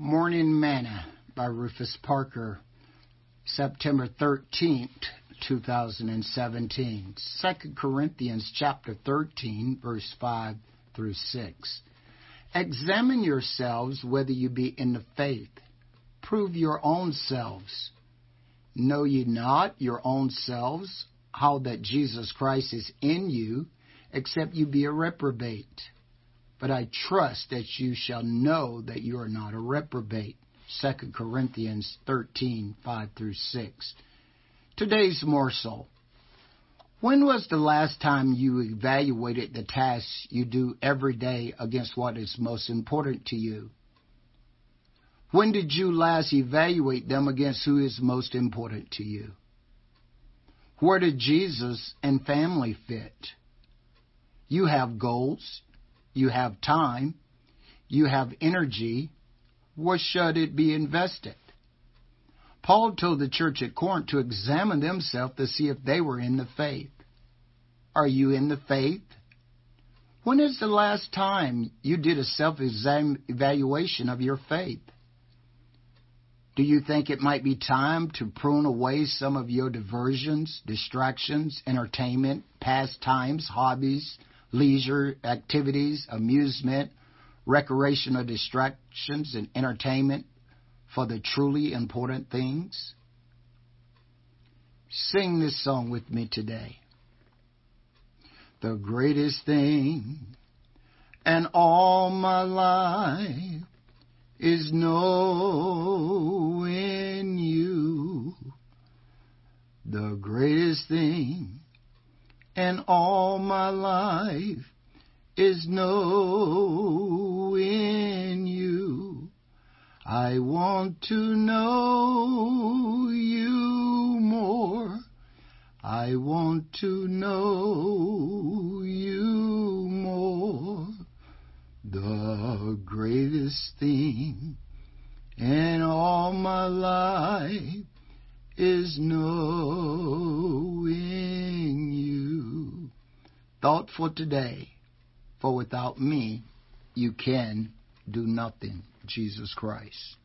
Morning Manna by Rufus Parker, September 13th, 2017. 2 Corinthians chapter 13, verse 5 through 6. Examine yourselves whether you be in the faith. Prove your own selves. Know ye not your own selves how that Jesus Christ is in you, except you be a reprobate? But I trust that you shall know that you are not a reprobate. 2 Corinthians 13, 5 through 6. Today's morsel. When was the last time you evaluated the tasks you do every day against what is most important to you? When did you last evaluate them against who is most important to you? Where did Jesus and family fit? You have goals, you have time, you have energy, where should it be invested? Paul told the church at Corinth to examine themselves to see if they were in the faith. Are you in the faith? When is the last time you did a self evaluation of your faith? Do you think it might be time to prune away some of your diversions, distractions, entertainment, pastimes, hobbies, leisure activities, amusement, recreational distractions, and entertainment for the truly important things? Sing this song with me today. The greatest thing and all my life is knowing you. The greatest thing and all my life is knowing you. I want to know you more. I want to know you more. The greatest thing in all my life is knowing. Thought for today, for without me, you can do nothing, Jesus Christ.